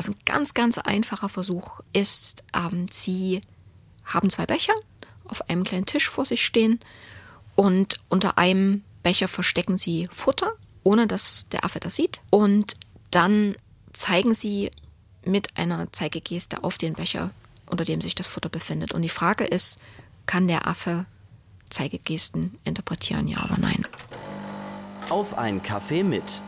Also ein ganz, ganz einfacher Versuch ist, ähm, Sie haben zwei Becher auf einem kleinen Tisch vor sich stehen und unter einem Becher verstecken Sie Futter, ohne dass der Affe das sieht. Und dann zeigen Sie mit einer Zeigegeste auf den Becher, unter dem sich das Futter befindet. Und die Frage ist, kann der Affe Zeigegesten interpretieren, ja oder nein? Auf ein Kaffee mit.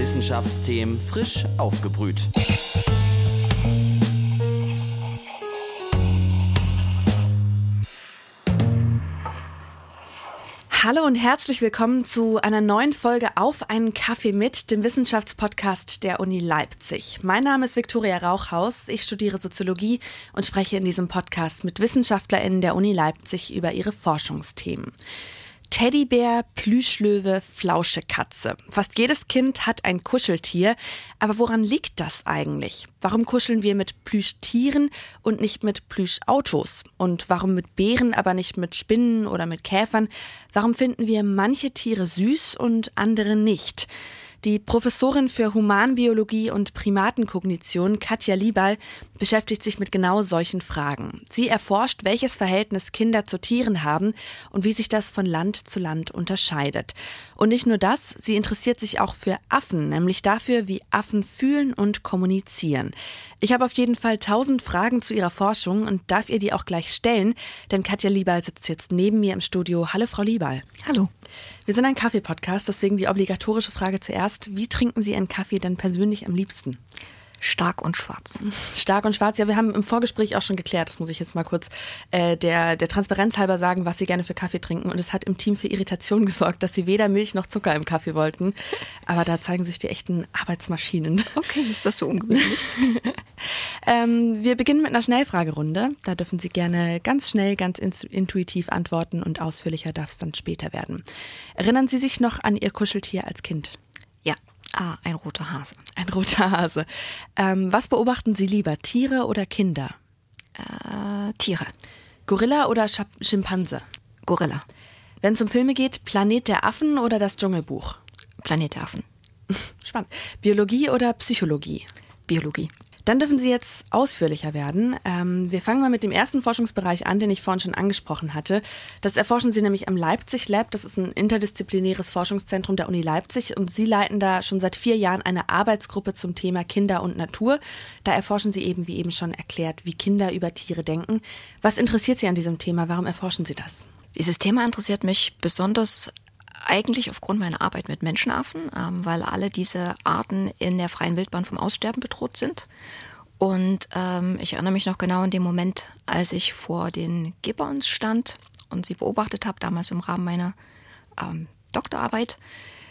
Wissenschaftsthemen frisch aufgebrüht. Hallo und herzlich willkommen zu einer neuen Folge Auf einen Kaffee mit, dem Wissenschaftspodcast der Uni Leipzig. Mein Name ist Viktoria Rauchhaus, ich studiere Soziologie und spreche in diesem Podcast mit WissenschaftlerInnen der Uni Leipzig über ihre Forschungsthemen. Teddybär, Plüschlöwe, Flauschekatze. Fast jedes Kind hat ein Kuscheltier. Aber woran liegt das eigentlich? Warum kuscheln wir mit Plüschtieren und nicht mit Plüschautos? Und warum mit Bären, aber nicht mit Spinnen oder mit Käfern? Warum finden wir manche Tiere süß und andere nicht? Die Professorin für Humanbiologie und Primatenkognition Katja Liebal beschäftigt sich mit genau solchen Fragen. Sie erforscht, welches Verhältnis Kinder zu Tieren haben und wie sich das von Land zu Land unterscheidet. Und nicht nur das, sie interessiert sich auch für Affen, nämlich dafür, wie Affen fühlen und kommunizieren. Ich habe auf jeden Fall tausend Fragen zu ihrer Forschung und darf ihr die auch gleich stellen, denn Katja Liebal sitzt jetzt neben mir im Studio. Hallo, Frau Liebal. Hallo. Wir sind ein Kaffee-Podcast, deswegen die obligatorische Frage zuerst. Wie trinken Sie einen Kaffee denn persönlich am liebsten? Stark und schwarz. Stark und schwarz. Ja, wir haben im Vorgespräch auch schon geklärt, das muss ich jetzt mal kurz äh, der, der Transparenz halber sagen, was Sie gerne für Kaffee trinken. Und es hat im Team für Irritation gesorgt, dass Sie weder Milch noch Zucker im Kaffee wollten. Aber da zeigen sich die echten Arbeitsmaschinen. Okay, ist das so ungewöhnlich? ähm, wir beginnen mit einer Schnellfragerunde. Da dürfen Sie gerne ganz schnell, ganz intuitiv antworten und ausführlicher darf es dann später werden. Erinnern Sie sich noch an Ihr Kuscheltier als Kind? Ah, ein roter Hase. Ein roter Hase. Ähm, was beobachten Sie lieber, Tiere oder Kinder? Äh, Tiere. Gorilla oder Sch Schimpanse? Gorilla. Wenn es um Filme geht, Planet der Affen oder das Dschungelbuch? Planet der Affen. Spannend. Biologie oder Psychologie? Biologie. Dann dürfen Sie jetzt ausführlicher werden. Ähm, wir fangen mal mit dem ersten Forschungsbereich an, den ich vorhin schon angesprochen hatte. Das erforschen Sie nämlich am Leipzig Lab. Das ist ein interdisziplinäres Forschungszentrum der Uni Leipzig und Sie leiten da schon seit vier Jahren eine Arbeitsgruppe zum Thema Kinder und Natur. Da erforschen Sie eben, wie eben schon erklärt, wie Kinder über Tiere denken. Was interessiert Sie an diesem Thema? Warum erforschen Sie das? Dieses Thema interessiert mich besonders eigentlich aufgrund meiner Arbeit mit Menschenaffen, ähm, weil alle diese Arten in der freien Wildbahn vom Aussterben bedroht sind. Und ähm, ich erinnere mich noch genau in dem Moment, als ich vor den Gibbons stand und sie beobachtet habe, damals im Rahmen meiner ähm, Doktorarbeit,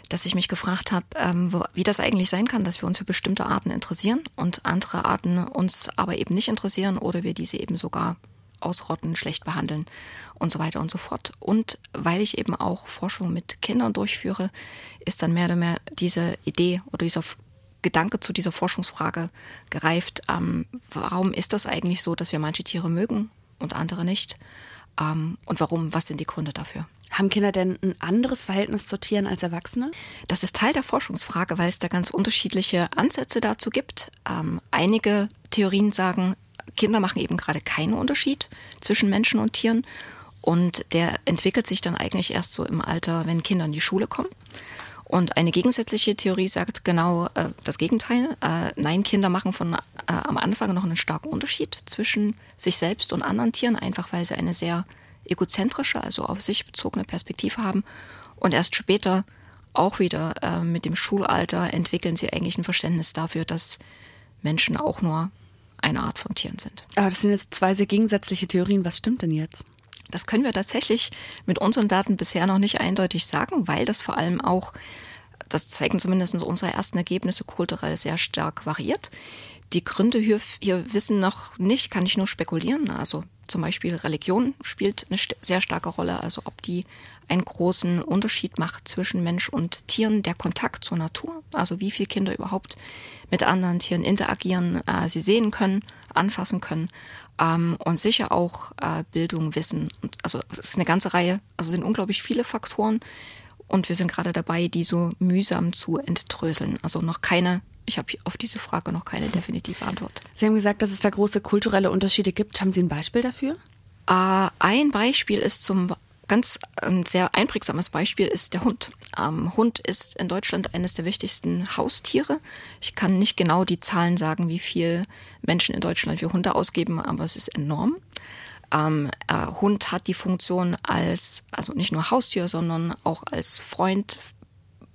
dass ich mich gefragt habe, ähm, wie das eigentlich sein kann, dass wir uns für bestimmte Arten interessieren und andere Arten uns aber eben nicht interessieren oder wir diese eben sogar ausrotten, schlecht behandeln und so weiter und so fort. Und weil ich eben auch Forschung mit Kindern durchführe, ist dann mehr oder mehr diese Idee oder dieser Gedanke zu dieser Forschungsfrage gereift. Ähm, warum ist das eigentlich so, dass wir manche Tiere mögen und andere nicht? Ähm, und warum? Was sind die Gründe dafür? Haben Kinder denn ein anderes Verhältnis zu Tieren als Erwachsene? Das ist Teil der Forschungsfrage, weil es da ganz unterschiedliche Ansätze dazu gibt. Ähm, einige Theorien sagen, Kinder machen eben gerade keinen Unterschied zwischen Menschen und Tieren. Und der entwickelt sich dann eigentlich erst so im Alter, wenn Kinder in die Schule kommen. Und eine gegensätzliche Theorie sagt genau äh, das Gegenteil. Äh, nein, Kinder machen von äh, am Anfang noch einen starken Unterschied zwischen sich selbst und anderen Tieren, einfach weil sie eine sehr egozentrische, also auf sich bezogene Perspektive haben. Und erst später, auch wieder äh, mit dem Schulalter, entwickeln sie eigentlich ein Verständnis dafür, dass Menschen auch nur eine Art von Tieren sind. Aber das sind jetzt zwei sehr gegensätzliche Theorien. Was stimmt denn jetzt? Das können wir tatsächlich mit unseren Daten bisher noch nicht eindeutig sagen, weil das vor allem auch, das zeigen zumindest unsere ersten Ergebnisse, kulturell sehr stark variiert. Die Gründe hier, hier wissen noch nicht, kann ich nur spekulieren. Also zum Beispiel Religion spielt eine sehr starke Rolle, also ob die einen großen Unterschied macht zwischen Mensch und Tieren, der Kontakt zur Natur, also wie viele Kinder überhaupt mit anderen Tieren interagieren, äh, sie sehen können, anfassen können ähm, und sicher auch äh, Bildung, Wissen. Und also es ist eine ganze Reihe, also sind unglaublich viele Faktoren und wir sind gerade dabei, die so mühsam zu entdröseln. Also noch keine, ich habe auf diese Frage noch keine definitive Antwort. Sie haben gesagt, dass es da große kulturelle Unterschiede gibt. Haben Sie ein Beispiel dafür? Äh, ein Beispiel ist zum ganz ein sehr einprägsames Beispiel ist der Hund. Ähm, Hund ist in Deutschland eines der wichtigsten Haustiere. Ich kann nicht genau die Zahlen sagen, wie viel Menschen in Deutschland für Hunde ausgeben, aber es ist enorm. Ähm, äh, Hund hat die Funktion als, also nicht nur Haustier, sondern auch als Freund,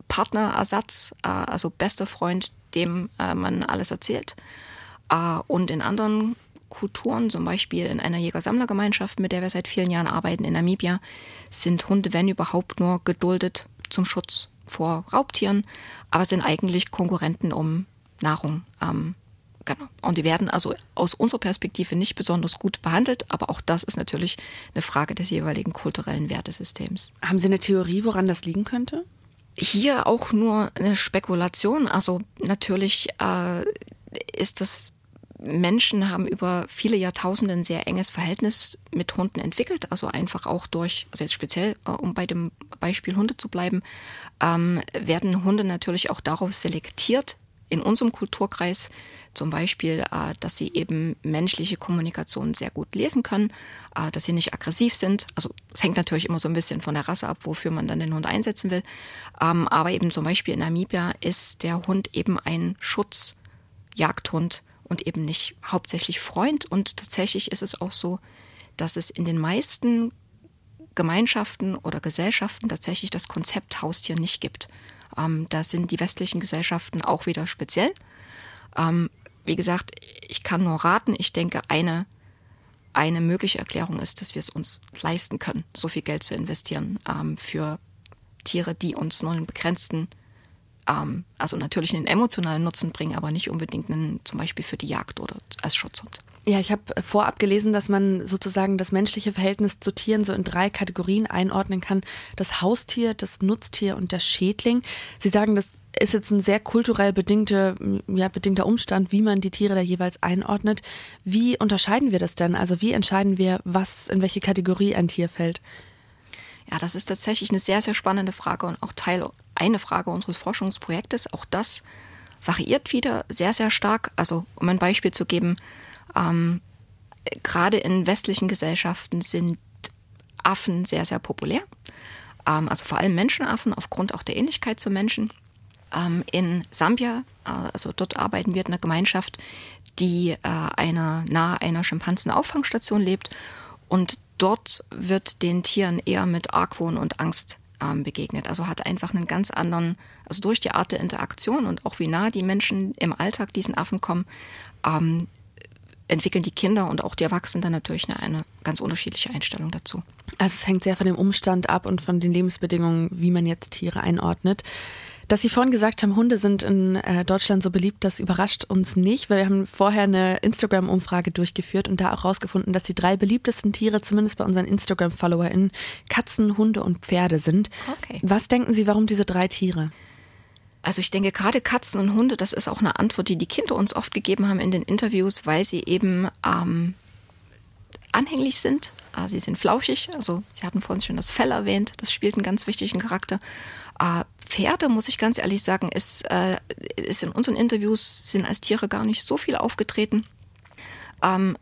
Partnerersatz, äh, also bester Freund, dem äh, man alles erzählt. Äh, und in anderen Kulturen, zum Beispiel in einer Jäger-Sammler-Gemeinschaft, mit der wir seit vielen Jahren arbeiten in Namibia, sind Hunde, wenn überhaupt, nur geduldet zum Schutz vor Raubtieren, aber sind eigentlich Konkurrenten um Nahrung. Ähm, genau. Und die werden also aus unserer Perspektive nicht besonders gut behandelt, aber auch das ist natürlich eine Frage des jeweiligen kulturellen Wertesystems. Haben Sie eine Theorie, woran das liegen könnte? Hier auch nur eine Spekulation. Also natürlich äh, ist das Menschen haben über viele Jahrtausende ein sehr enges Verhältnis mit Hunden entwickelt, also einfach auch durch, also jetzt speziell, äh, um bei dem Beispiel Hunde zu bleiben, ähm, werden Hunde natürlich auch darauf selektiert, in unserem Kulturkreis zum Beispiel, äh, dass sie eben menschliche Kommunikation sehr gut lesen können, äh, dass sie nicht aggressiv sind. Also es hängt natürlich immer so ein bisschen von der Rasse ab, wofür man dann den Hund einsetzen will. Ähm, aber eben zum Beispiel in Namibia ist der Hund eben ein Schutzjagdhund und eben nicht hauptsächlich Freund. Und tatsächlich ist es auch so, dass es in den meisten Gemeinschaften oder Gesellschaften tatsächlich das Konzept Haustier nicht gibt. Ähm, da sind die westlichen Gesellschaften auch wieder speziell. Ähm, wie gesagt, ich kann nur raten. Ich denke, eine, eine mögliche Erklärung ist, dass wir es uns leisten können, so viel Geld zu investieren ähm, für Tiere, die uns nur einen begrenzten ähm, also natürlich einen emotionalen Nutzen bringen, aber nicht unbedingt einen, zum Beispiel für die Jagd oder als Schutzhund. Ja, ich habe vorab gelesen, dass man sozusagen das menschliche Verhältnis zu Tieren so in drei Kategorien einordnen kann. Das Haustier, das Nutztier und der Schädling. Sie sagen, das ist jetzt ein sehr kulturell bedingte, ja, bedingter Umstand, wie man die Tiere da jeweils einordnet. Wie unterscheiden wir das denn? Also wie entscheiden wir, was in welche Kategorie ein Tier fällt? Ja, das ist tatsächlich eine sehr, sehr spannende Frage und auch Teil eine Frage unseres Forschungsprojektes. Auch das variiert wieder sehr, sehr stark. Also um ein Beispiel zu geben, ähm, gerade in westlichen Gesellschaften sind Affen sehr, sehr populär. Ähm, also vor allem Menschenaffen aufgrund auch der Ähnlichkeit zu Menschen. Ähm, in Sambia, äh, also dort arbeiten wir in einer Gemeinschaft, die äh, einer, nahe einer Schimpansenauffangstation lebt. Und dort wird den Tieren eher mit Argwohn und Angst ähm, begegnet. Also hat einfach einen ganz anderen, also durch die Art der Interaktion und auch wie nah die Menschen im Alltag diesen Affen kommen, ähm, entwickeln die Kinder und auch die Erwachsenen dann natürlich eine, eine ganz unterschiedliche Einstellung dazu. Also es hängt sehr von dem Umstand ab und von den Lebensbedingungen, wie man jetzt Tiere einordnet. Dass Sie vorhin gesagt haben, Hunde sind in äh, Deutschland so beliebt, das überrascht uns nicht, weil wir haben vorher eine Instagram-Umfrage durchgeführt und da auch herausgefunden, dass die drei beliebtesten Tiere, zumindest bei unseren Instagram-FollowerInnen, Katzen, Hunde und Pferde sind. Okay. Was denken Sie, warum diese drei Tiere? Also ich denke, gerade Katzen und Hunde, das ist auch eine Antwort, die die Kinder uns oft gegeben haben in den Interviews, weil sie eben ähm, anhänglich sind. Äh, sie sind flauschig, also Sie hatten vorhin schon das Fell erwähnt, das spielt einen ganz wichtigen Charakter. Äh, Pferde, muss ich ganz ehrlich sagen, ist, äh, ist in unseren Interviews sind als Tiere gar nicht so viel aufgetreten. Ähm,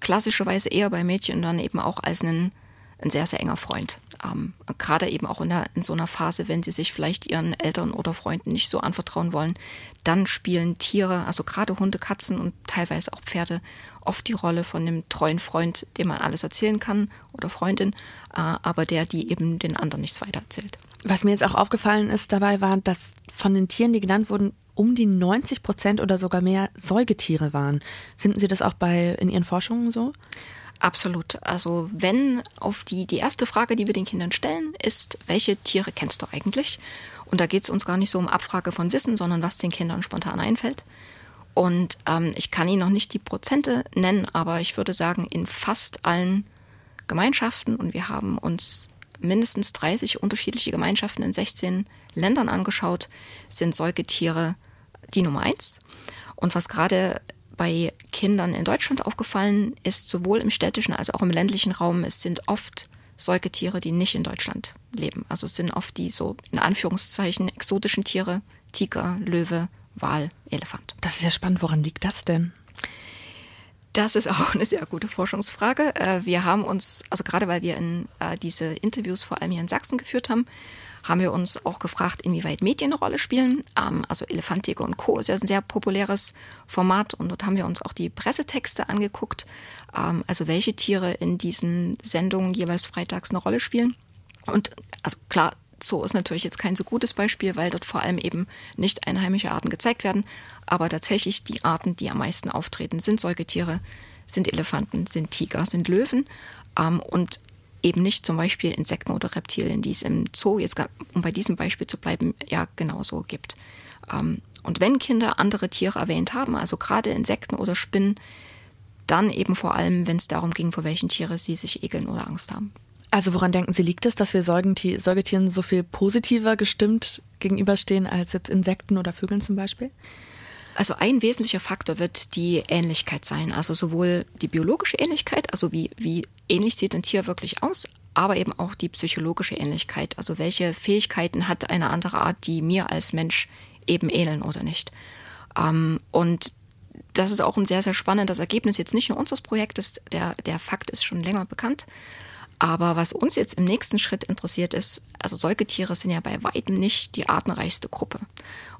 klassischerweise eher bei Mädchen dann eben auch als ein, ein sehr, sehr enger Freund. Ähm, Gerade eben auch in, der, in so einer Phase, wenn sie sich vielleicht ihren Eltern oder Freunden nicht so anvertrauen wollen, dann spielen Tiere, also gerade Hunde, Katzen und teilweise auch Pferde, oft die Rolle von einem treuen Freund, dem man alles erzählen kann oder Freundin, äh, aber der, die eben den anderen nichts weiter erzählt. Was mir jetzt auch aufgefallen ist dabei war, dass von den Tieren, die genannt wurden, um die 90 Prozent oder sogar mehr Säugetiere waren. Finden Sie das auch bei in Ihren Forschungen so? Absolut. Also wenn auf die, die erste Frage, die wir den Kindern stellen, ist, welche Tiere kennst du eigentlich? Und da geht es uns gar nicht so um Abfrage von Wissen, sondern was den Kindern spontan einfällt. Und ähm, ich kann Ihnen noch nicht die Prozente nennen, aber ich würde sagen, in fast allen Gemeinschaften, und wir haben uns mindestens 30 unterschiedliche Gemeinschaften in 16 Ländern angeschaut, sind Säugetiere die Nummer eins. Und was gerade bei Kindern in Deutschland aufgefallen ist, sowohl im städtischen als auch im ländlichen Raum, es sind oft Säugetiere, die nicht in Deutschland leben. Also es sind oft die so in Anführungszeichen exotischen Tiere, Tiger, Löwe, Wal, Elefant. Das ist ja spannend. Woran liegt das denn? Das ist auch eine sehr gute Forschungsfrage. Äh, wir haben uns, also gerade weil wir in, äh, diese Interviews vor allem hier in Sachsen geführt haben, haben wir uns auch gefragt, inwieweit Medien eine Rolle spielen. Ähm, also Elefantiger und Co. ist ja ein sehr populäres Format und dort haben wir uns auch die Pressetexte angeguckt, ähm, also welche Tiere in diesen Sendungen jeweils freitags eine Rolle spielen. Und also klar, Zoo ist natürlich jetzt kein so gutes Beispiel, weil dort vor allem eben nicht einheimische Arten gezeigt werden. Aber tatsächlich die Arten, die am meisten auftreten, sind Säugetiere, sind Elefanten, sind Tiger, sind Löwen. Ähm, und eben nicht zum Beispiel Insekten oder Reptilien, die es im Zoo, jetzt um bei diesem Beispiel zu bleiben, ja genauso gibt. Ähm, und wenn Kinder andere Tiere erwähnt haben, also gerade Insekten oder Spinnen, dann eben vor allem, wenn es darum ging, vor welchen Tiere sie sich ekeln oder Angst haben. Also woran denken Sie, liegt es, dass wir Säugetieren so viel positiver gestimmt gegenüberstehen als jetzt Insekten oder Vögeln zum Beispiel? Also ein wesentlicher Faktor wird die Ähnlichkeit sein. Also sowohl die biologische Ähnlichkeit, also wie, wie ähnlich sieht ein Tier wirklich aus, aber eben auch die psychologische Ähnlichkeit. Also welche Fähigkeiten hat eine andere Art, die mir als Mensch eben ähneln oder nicht. Ähm, und das ist auch ein sehr, sehr spannendes Ergebnis jetzt nicht nur unseres Projektes, der, der Fakt ist schon länger bekannt, aber was uns jetzt im nächsten Schritt interessiert ist, also Säugetiere sind ja bei weitem nicht die artenreichste Gruppe.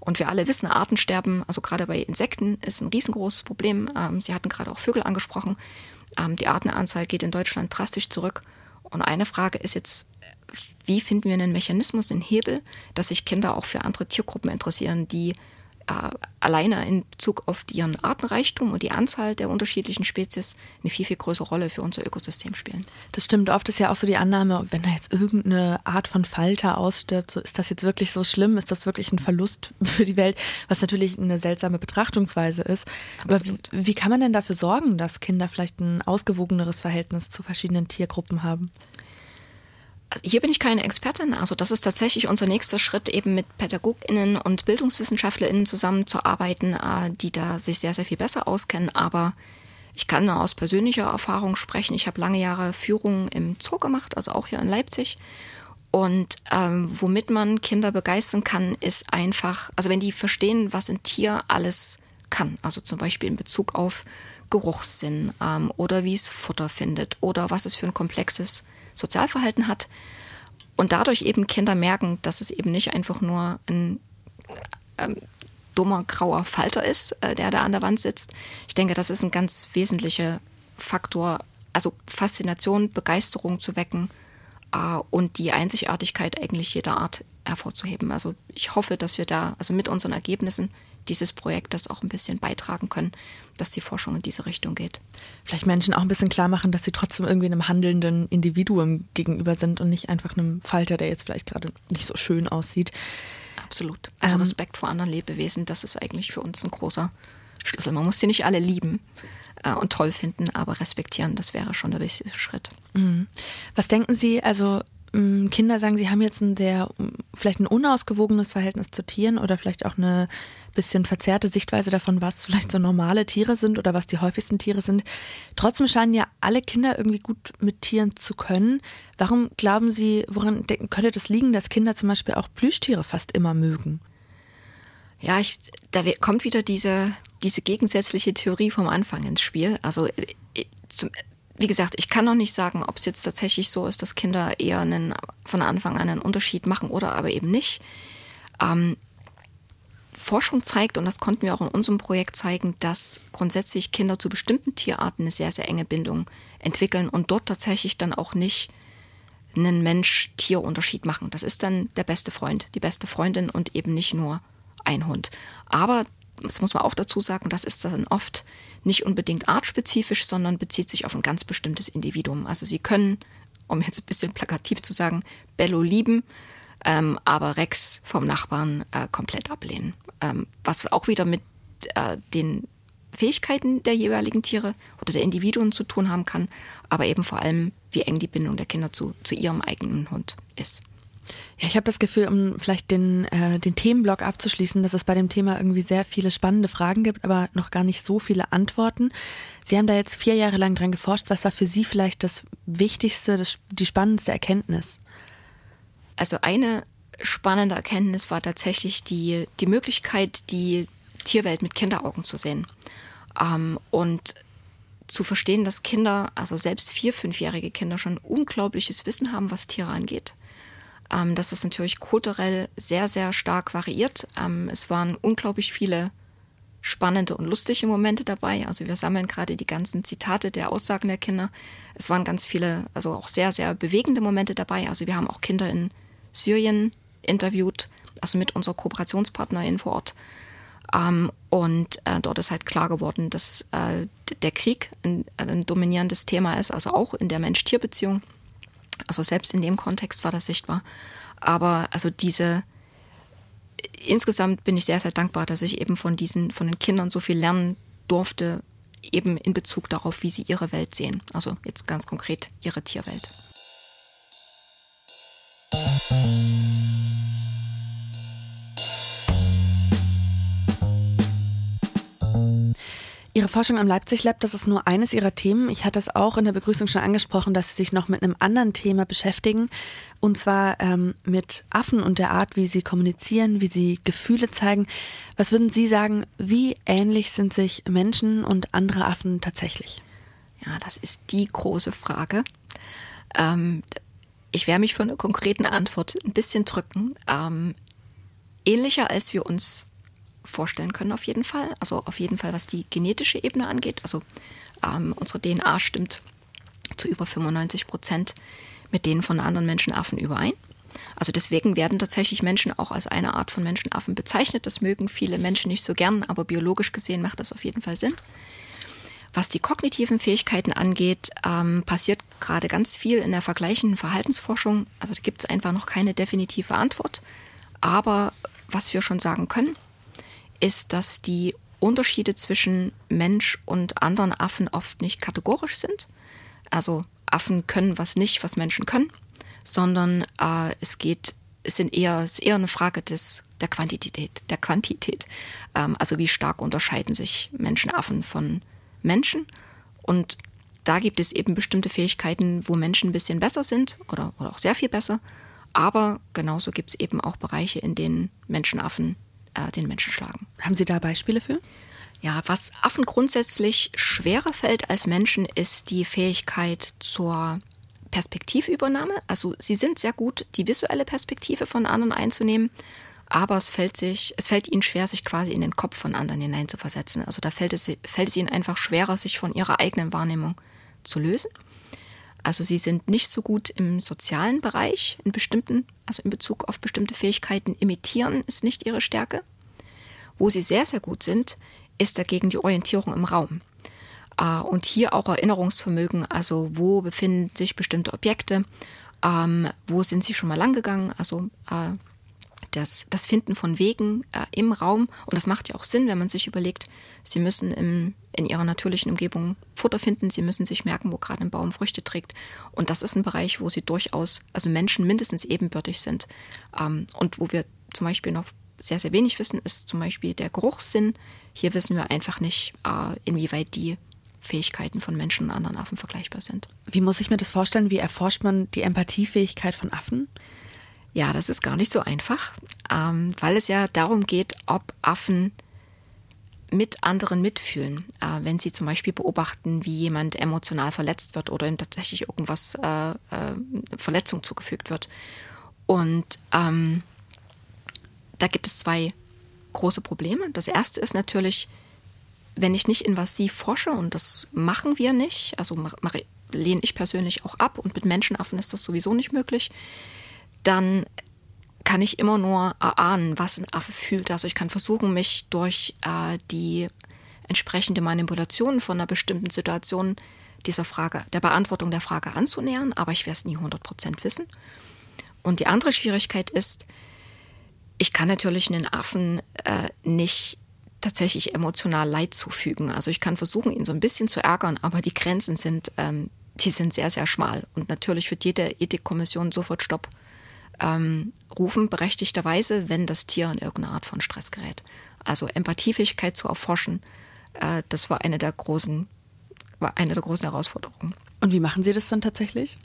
Und wir alle wissen, Artensterben, also gerade bei Insekten, ist ein riesengroßes Problem. Ähm, Sie hatten gerade auch Vögel angesprochen. Ähm, die Artenanzahl geht in Deutschland drastisch zurück. Und eine Frage ist jetzt, wie finden wir einen Mechanismus, einen Hebel, dass sich Kinder auch für andere Tiergruppen interessieren, die alleine in Bezug auf ihren Artenreichtum und die Anzahl der unterschiedlichen Spezies eine viel, viel größere Rolle für unser Ökosystem spielen. Das stimmt. Oft ist ja auch so die Annahme, wenn da jetzt irgendeine Art von Falter ausstirbt, so ist das jetzt wirklich so schlimm? Ist das wirklich ein Verlust für die Welt? Was natürlich eine seltsame Betrachtungsweise ist. Absolut. Aber wie, wie kann man denn dafür sorgen, dass Kinder vielleicht ein ausgewogeneres Verhältnis zu verschiedenen Tiergruppen haben? Also hier bin ich keine Expertin. Also das ist tatsächlich unser nächster Schritt, eben mit PädagogInnen und BildungswissenschaftlerInnen zusammenzuarbeiten, äh, die da sich sehr, sehr viel besser auskennen. Aber ich kann nur aus persönlicher Erfahrung sprechen. Ich habe lange Jahre Führung im Zoo gemacht, also auch hier in Leipzig. Und ähm, womit man Kinder begeistern kann, ist einfach, also wenn die verstehen, was ein Tier alles kann, also zum Beispiel in Bezug auf Geruchssinn ähm, oder wie es Futter findet oder was es für ein komplexes Sozialverhalten hat und dadurch eben Kinder merken, dass es eben nicht einfach nur ein ähm, dummer grauer Falter ist, äh, der da an der Wand sitzt. Ich denke, das ist ein ganz wesentlicher Faktor, also Faszination, Begeisterung zu wecken äh, und die Einzigartigkeit eigentlich jeder Art hervorzuheben. Also ich hoffe, dass wir da, also mit unseren Ergebnissen dieses Projektes auch ein bisschen beitragen können, dass die Forschung in diese Richtung geht. Vielleicht Menschen auch ein bisschen klar machen, dass sie trotzdem irgendwie einem handelnden Individuum gegenüber sind und nicht einfach einem Falter, der jetzt vielleicht gerade nicht so schön aussieht. Absolut. Also ähm, Respekt vor anderen Lebewesen, das ist eigentlich für uns ein großer Schlüssel. Man muss sie nicht alle lieben äh, und toll finden, aber respektieren, das wäre schon der wichtigste Schritt. Mhm. Was denken Sie, also Kinder sagen, sie haben jetzt ein sehr, vielleicht ein unausgewogenes Verhältnis zu Tieren oder vielleicht auch eine bisschen verzerrte Sichtweise davon, was vielleicht so normale Tiere sind oder was die häufigsten Tiere sind. Trotzdem scheinen ja alle Kinder irgendwie gut mit Tieren zu können. Warum glauben Sie, woran könnte das liegen, dass Kinder zum Beispiel auch Plüschtiere fast immer mögen? Ja, ich, da kommt wieder diese, diese gegensätzliche Theorie vom Anfang ins Spiel. Also äh, zum, wie gesagt, ich kann noch nicht sagen, ob es jetzt tatsächlich so ist, dass Kinder eher einen, von Anfang an einen Unterschied machen oder aber eben nicht. Ähm, Forschung zeigt, und das konnten wir auch in unserem Projekt zeigen, dass grundsätzlich Kinder zu bestimmten Tierarten eine sehr, sehr enge Bindung entwickeln und dort tatsächlich dann auch nicht einen Mensch-Tier-Unterschied machen. Das ist dann der beste Freund, die beste Freundin und eben nicht nur ein Hund. Aber das muss man auch dazu sagen, das ist dann oft nicht unbedingt artspezifisch, sondern bezieht sich auf ein ganz bestimmtes Individuum. Also sie können, um jetzt ein bisschen plakativ zu sagen, Bello lieben, ähm, aber Rex vom Nachbarn äh, komplett ablehnen. Ähm, was auch wieder mit äh, den Fähigkeiten der jeweiligen Tiere oder der Individuen zu tun haben kann, aber eben vor allem, wie eng die Bindung der Kinder zu, zu ihrem eigenen Hund ist. Ja, ich habe das Gefühl, um vielleicht den, äh, den Themenblock abzuschließen, dass es bei dem Thema irgendwie sehr viele spannende Fragen gibt, aber noch gar nicht so viele Antworten. Sie haben da jetzt vier Jahre lang dran geforscht. Was war für Sie vielleicht das Wichtigste, das, die spannendste Erkenntnis? Also eine spannende Erkenntnis war tatsächlich die, die Möglichkeit, die Tierwelt mit Kinderaugen zu sehen. Ähm, und zu verstehen, dass Kinder, also selbst vier, fünfjährige Kinder schon unglaubliches Wissen haben, was Tiere angeht. Ähm, dass es natürlich kulturell sehr, sehr stark variiert. Ähm, es waren unglaublich viele spannende und lustige Momente dabei. Also wir sammeln gerade die ganzen Zitate der Aussagen der Kinder. Es waren ganz viele, also auch sehr, sehr bewegende Momente dabei. Also wir haben auch Kinder in Syrien interviewt, also mit unserer Kooperationspartnerin vor Ort. Ähm, und äh, dort ist halt klar geworden, dass äh, der Krieg ein, ein, dominierendes Thema ist, also auch in der Mensch-Tier-Beziehung. Also selbst in dem Kontext war das sichtbar. Aber also diese insgesamt bin ich sehr, sehr dankbar, dass ich eben von diesen, von den Kindern so viel lernen durfte, eben in Bezug darauf, wie sie ihre Welt sehen. Also jetzt ganz konkret ihre Tierwelt. Ihre Forschung am Leipzig Lab, das ist nur eines Ihrer Themen. Ich hatte es auch in der Begrüßung schon angesprochen, dass Sie sich noch mit einem anderen Thema beschäftigen, und zwar ähm, mit Affen und der Art, wie sie kommunizieren, wie sie Gefühle zeigen. Was würden Sie sagen, wie ähnlich sind sich Menschen und andere Affen tatsächlich? Ja, das ist die große Frage. Ähm, ich werde mich für eine konkrete Antwort ein bisschen drücken. Ähm, ähnlicher als wir uns vorstellen können, auf jeden Fall. Also auf jeden Fall, was die genetische Ebene angeht. Also ähm, unsere DNA stimmt zu über 95 Prozent mit denen von anderen Menschenaffen überein. Also deswegen werden tatsächlich Menschen auch als eine Art von Menschenaffen bezeichnet. Das mögen viele Menschen nicht so gern, aber biologisch gesehen macht das auf jeden Fall Sinn. Was die kognitiven Fähigkeiten angeht, ähm, passiert gerade ganz viel in der vergleichenden Verhaltensforschung. Also da gibt es einfach noch keine definitive Antwort. Aber was wir schon sagen können, ist, dass die Unterschiede zwischen Mensch und anderen Affen oft nicht kategorisch sind. Also Affen können was nicht, was Menschen können, sondern äh, es geht, es sind eher, es ist eher eine Frage des, der Quantität, der Quantität. Ähm, also wie stark unterscheiden sich Menschenaffen von Menschen? Und da gibt es eben bestimmte Fähigkeiten, wo Menschen ein bisschen besser sind oder, oder auch sehr viel besser. Aber genauso gibt es eben auch Bereiche, in denen Menschenaffen äh, den Menschen schlagen. Haben Sie da Beispiele für? Ja, was Affen grundsätzlich schwerer fällt als Menschen, ist die Fähigkeit zur Perspektivübernahme. Also sie sind sehr gut, die visuelle Perspektive von anderen einzunehmen, aber es fällt sich, es fällt ihnen schwer, sich quasi in den Kopf von anderen hineinzuversetzen. Also da fällt es, fällt es ihnen einfach schwerer, sich von ihrer eigenen Wahrnehmung zu lösen. Also sie sind nicht so gut im sozialen Bereich, in bestimmten, also in Bezug auf bestimmte Fähigkeiten. Imitieren ist nicht ihre Stärke. Wo sie sehr, sehr gut sind, ist dagegen die Orientierung im Raum. Äh, und hier auch Erinnerungsvermögen, also wo befinden sich bestimmte Objekte, ähm, wo sind sie schon mal lang gegangen, also äh, das, das Finden von Wegen äh, im Raum. Und das macht ja auch Sinn, wenn man sich überlegt, sie müssen im, in ihrer natürlichen Umgebung Futter finden, sie müssen sich merken, wo gerade ein Baum Früchte trägt. Und das ist ein Bereich, wo sie durchaus, also Menschen mindestens ebenbürtig sind. Ähm, und wo wir zum Beispiel noch sehr, sehr wenig wissen, ist zum Beispiel der Geruchssinn. Hier wissen wir einfach nicht, äh, inwieweit die Fähigkeiten von Menschen und anderen Affen vergleichbar sind. Wie muss ich mir das vorstellen? Wie erforscht man die Empathiefähigkeit von Affen? Ja, das ist gar nicht so einfach, ähm, weil es ja darum geht, ob Affen mit anderen mitfühlen, äh, wenn sie zum Beispiel beobachten, wie jemand emotional verletzt wird oder ihm tatsächlich irgendwas äh, äh, Verletzung zugefügt wird. Und ähm, da gibt es zwei große Probleme. Das erste ist natürlich, wenn ich nicht invasiv forsche, und das machen wir nicht, also lehne ich persönlich auch ab, und mit Menschenaffen ist das sowieso nicht möglich, dann kann ich immer nur erahnen, was ein Affe fühlt. Also ich kann versuchen, mich durch äh, die entsprechende Manipulation von einer bestimmten Situation dieser Frage, der Beantwortung der Frage anzunähern, aber ich werde es nie 100% wissen. Und die andere Schwierigkeit ist, ich kann natürlich einen Affen äh, nicht tatsächlich emotional Leid zufügen. Also ich kann versuchen, ihn so ein bisschen zu ärgern, aber die Grenzen sind, ähm, die sind sehr, sehr schmal. Und natürlich wird jede Ethikkommission sofort Stopp ähm, rufen, berechtigterweise, wenn das Tier in irgendeine Art von Stress gerät. Also Empathiefähigkeit zu erforschen, äh, das war eine der großen, war eine der großen Herausforderungen. Und wie machen Sie das dann tatsächlich?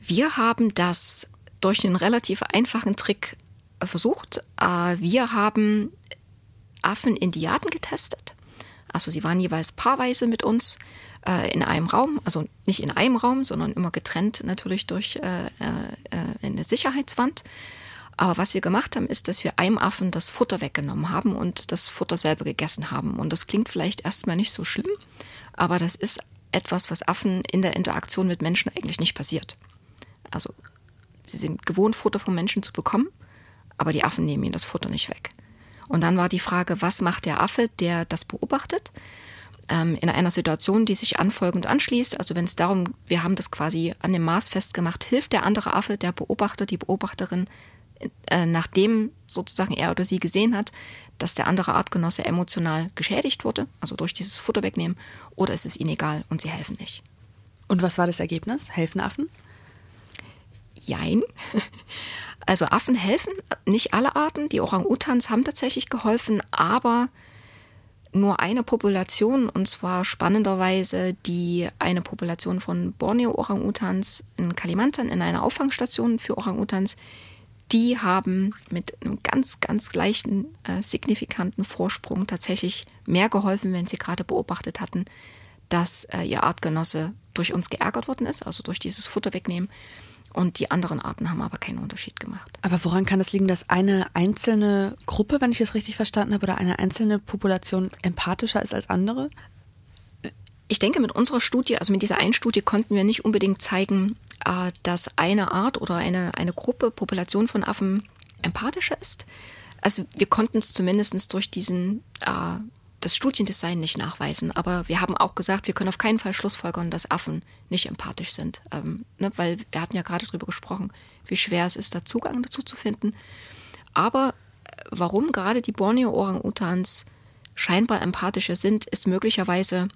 Wir haben das durch einen relativ einfachen Trick versucht. Äh, wir haben Affen in Diaden getestet. Also sie waren jeweils paarweise mit uns äh, in einem Raum, also nicht in einem Raum, sondern immer getrennt natürlich durch äh, eine Sicherheitswand. Aber was wir gemacht haben, ist, dass wir einem Affen das Futter weggenommen haben und das Futter selber gegessen haben. Und das klingt vielleicht erstmal nicht so schlimm, aber das ist etwas, was Affen in der Interaktion mit Menschen eigentlich nicht passiert. Also sie sind gewohnt, Futter von Menschen zu bekommen, aber die Affen nehmen ihnen das Futter nicht weg. Und dann war die Frage, was macht der Affe, der das beobachtet? Ähm, in einer Situation, die sich anfolgend anschließt, also wenn es darum, wir haben das quasi an dem Maß festgemacht, hilft der andere Affe, der Beobachter, die Beobachterin, äh, nachdem sozusagen er oder sie gesehen hat, dass der andere Artgenosse emotional geschädigt wurde, also durch dieses Futter wegnehmen, oder ist es ihnen egal und sie helfen nicht. Und was war das Ergebnis? Helfen Affen? Jein. Also Affen helfen, nicht alle Arten. Die Orang-Utans haben tatsächlich geholfen, aber nur eine Population, und zwar spannenderweise die eine Population von Borneo-Orang-Utans in Kalimantan in einer Auffangstation für Orang-Utans, die haben mit einem ganz, ganz leichten, äh, signifikanten Vorsprung tatsächlich mehr geholfen, wenn sie gerade beobachtet hatten, dass äh, ihr Artgenosse durch uns geärgert worden ist, also durch dieses Futter wegnehmen. Und die anderen Arten haben aber keinen Unterschied gemacht. Aber woran kann das liegen, dass eine einzelne Gruppe, wenn ich es richtig verstanden habe, oder eine einzelne Population empathischer ist als andere? Ich denke, mit unserer Studie, also mit dieser einen Studie, konnten wir nicht unbedingt zeigen, äh, dass eine Art oder eine, eine Gruppe, Population von Affen empathischer ist. Also wir konnten es zumindest durch diesen äh, das Studiendesign nicht nachweisen, aber wir haben auch gesagt, wir können auf keinen Fall schlussfolgern, dass Affen nicht empathisch sind, ähm, ne, weil wir hatten ja gerade darüber gesprochen, wie schwer es ist, da Zugang dazu zu finden. Aber äh, warum gerade die Borneo-Orang-Utans scheinbar empathischer sind, ist möglicherweise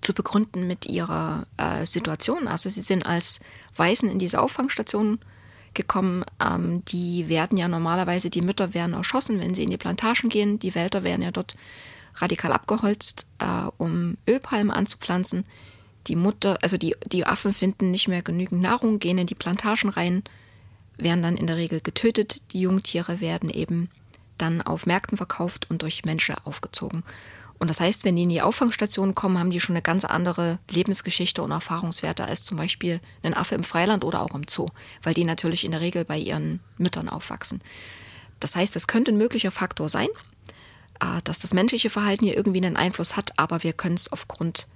zu begründen mit ihrer äh, Situation. Also sie sind als Waisen in diese Auffangstation gekommen. Ähm, die werden ja normalerweise, die Mütter werden erschossen, wenn sie in die Plantagen gehen. Die Wälder werden ja dort radikal abgeholzt, äh, um Ölpalmen anzupflanzen. Die Mutter, also die, die Affen finden nicht mehr genügend Nahrung, gehen in die Plantagen rein, werden dann in der Regel getötet. Die Jungtiere werden eben dann auf Märkten verkauft und durch Menschen aufgezogen. Und das heißt, wenn die in die Auffangstation kommen, haben die schon eine ganz andere Lebensgeschichte und Erfahrungswerte als zum Beispiel ein Affe im Freiland oder auch im Zoo, weil die natürlich in der Regel bei ihren Müttern aufwachsen. Das heißt, das könnte ein möglicher Faktor sein, äh, dass das menschliche Verhalten hier irgendwie einen Einfluss hat, aber wir können es aufgrund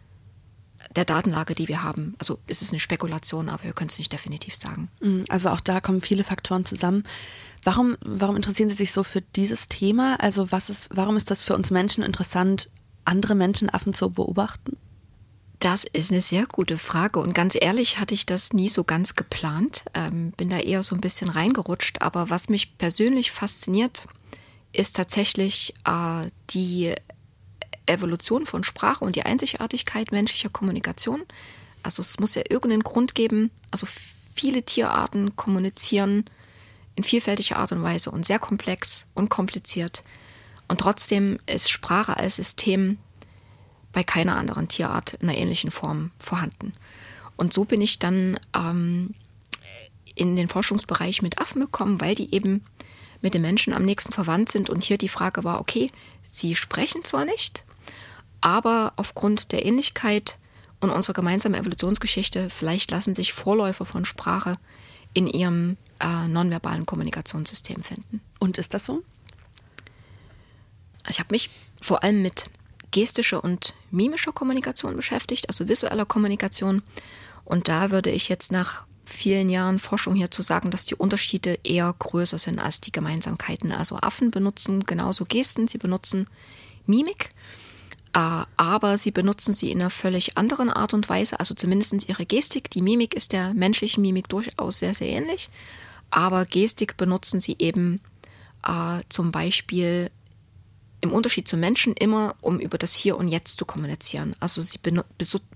der Datenlage, die wir haben, also ist es eine Spekulation, aber wir können es nicht definitiv sagen. Mm, also auch da kommen viele Faktoren zusammen. Warum, warum interessieren Sie sich so für dieses Thema? Also was ist, warum ist das für uns Menschen interessant, andere Menschenaffen zu beobachten? Das ist eine sehr gute Frage und ganz ehrlich hatte ich das nie so ganz geplant, ähm, bin da eher so ein bisschen reingerutscht. Aber was mich persönlich fasziniert, ist tatsächlich äh, die Evolution von Sprache und die Einzigartigkeit menschlicher Kommunikation. Also es muss ja irgendeinen Grund geben. Also viele Tierarten kommunizieren in vielfältiger Art und Weise und sehr komplex und kompliziert. Und trotzdem ist Sprache als System bei keiner anderen Tierart in einer ähnlichen Form vorhanden. Und so bin ich dann ähm, in den Forschungsbereich mit Affen gekommen, weil die eben mit den Menschen am nächsten verwandt sind. Und hier die Frage war, okay, sie sprechen zwar nicht, aber aufgrund der Ähnlichkeit und unserer gemeinsamen Evolutionsgeschichte, vielleicht lassen sich Vorläufer von Sprache in ihrem äh, nonverbalen Kommunikationssystem finden. Und ist das so? Ich habe mich vor allem mit gestischer und mimischer Kommunikation beschäftigt, also visueller Kommunikation. Und da würde ich jetzt nach vielen Jahren Forschung hierzu sagen, dass die Unterschiede eher größer sind als die Gemeinsamkeiten. Also Affen benutzen genauso Gesten, sie benutzen Mimik, aber sie benutzen sie in einer völlig anderen Art und Weise, also zumindest ihre Gestik. Die Mimik ist der menschlichen Mimik durchaus sehr, sehr ähnlich, aber Gestik benutzen sie eben äh, zum Beispiel im Unterschied zu Menschen immer, um über das Hier und Jetzt zu kommunizieren. Also sie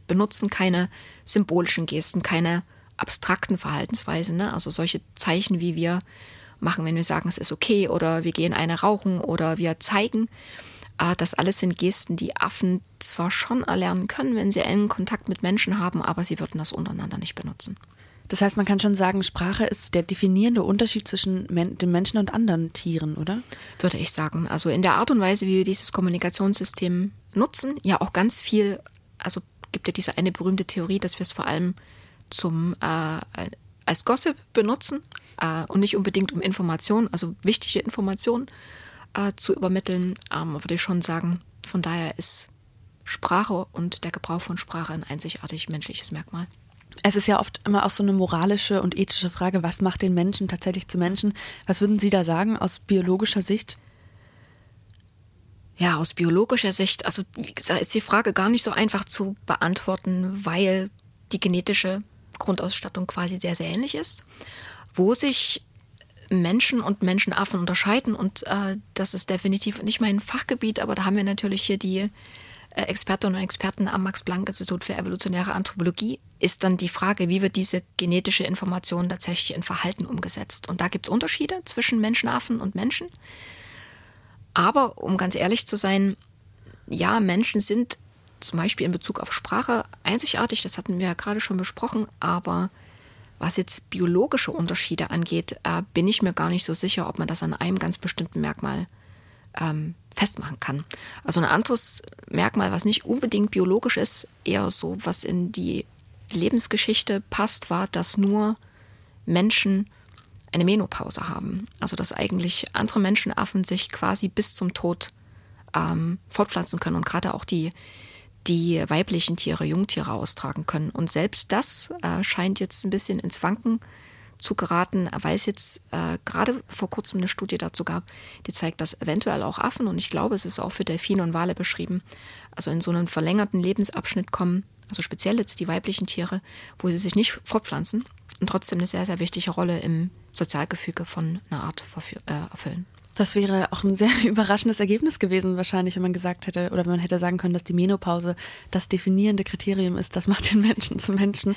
benutzen keine symbolischen Gesten, keine abstrakten Verhaltensweisen, ne? also solche Zeichen, wie wir machen, wenn wir sagen, es ist okay oder wir gehen eine rauchen oder wir zeigen. Äh, das alles sind Gesten, die Affen zwar schon erlernen können, wenn sie engen Kontakt mit Menschen haben, aber sie würden das untereinander nicht benutzen. Das heißt, man kann schon sagen, Sprache ist der definierende Unterschied zwischen men den Menschen und anderen Tieren, oder? Würde ich sagen. Also in der Art und Weise, wie wir dieses Kommunikationssystem nutzen, ja auch ganz viel, also gibt ja diese eine berühmte Theorie, dass wir es vor allem zum äh, als Gossip benutzen äh, und nicht unbedingt um Informationen, also wichtige Informationen äh, zu übermitteln, ähm, würde ich schon sagen. Von daher ist Sprache und der Gebrauch von Sprache ein einzigartig menschliches Merkmal. Es ist ja oft immer auch so eine moralische und ethische Frage, was macht den Menschen tatsächlich zu Menschen? Was würden Sie da sagen aus biologischer Sicht? Ja, aus biologischer Sicht, also wie gesagt, ist die Frage gar nicht so einfach zu beantworten, weil die genetische Grundausstattung quasi sehr, sehr ähnlich ist. Wo sich Menschen und Menschenaffen unterscheiden und äh, das ist definitiv nicht mein Fachgebiet, aber da haben wir natürlich hier die äh, Expertinnen und Experten am Max-Planck-Institut für evolutionäre Anthropologie, ist dann die Frage, wie wird diese genetische Information tatsächlich in Verhalten umgesetzt. Und da gibt es Unterschiede zwischen Menschenaffen und Menschen. Aber um ganz ehrlich zu sein, ja, Menschen sind zum Beispiel in Bezug auf Sprache einzigartig, das hatten wir ja gerade schon besprochen, aber was jetzt biologische Unterschiede angeht, äh, bin ich mir gar nicht so sicher, ob man das an einem ganz bestimmten Merkmal ähm, festmachen kann. Also ein anderes Merkmal, was nicht unbedingt biologisch ist, eher so, was in die Lebensgeschichte passt, war, dass nur Menschen eine Menopause haben. Also dass eigentlich andere Menschenaffen sich quasi bis zum Tod ähm, fortpflanzen können und gerade auch die, die weiblichen Tiere, Jungtiere austragen können. Und selbst das äh, scheint jetzt ein bisschen ins Wanken zu geraten, weil es jetzt äh, gerade vor kurzem eine Studie dazu gab, die zeigt, dass eventuell auch Affen, und ich glaube, es ist auch für Delfine und Wale beschrieben, also in so einen verlängerten Lebensabschnitt kommen, also speziell jetzt die weiblichen Tiere, wo sie sich nicht fortpflanzen und trotzdem eine sehr, sehr wichtige Rolle im Sozialgefüge von einer Art äh, erfüllen. Das wäre auch ein sehr überraschendes Ergebnis gewesen, wahrscheinlich, wenn man gesagt hätte, oder wenn man hätte sagen können, dass die Menopause das definierende Kriterium ist, das macht den Menschen zum Menschen.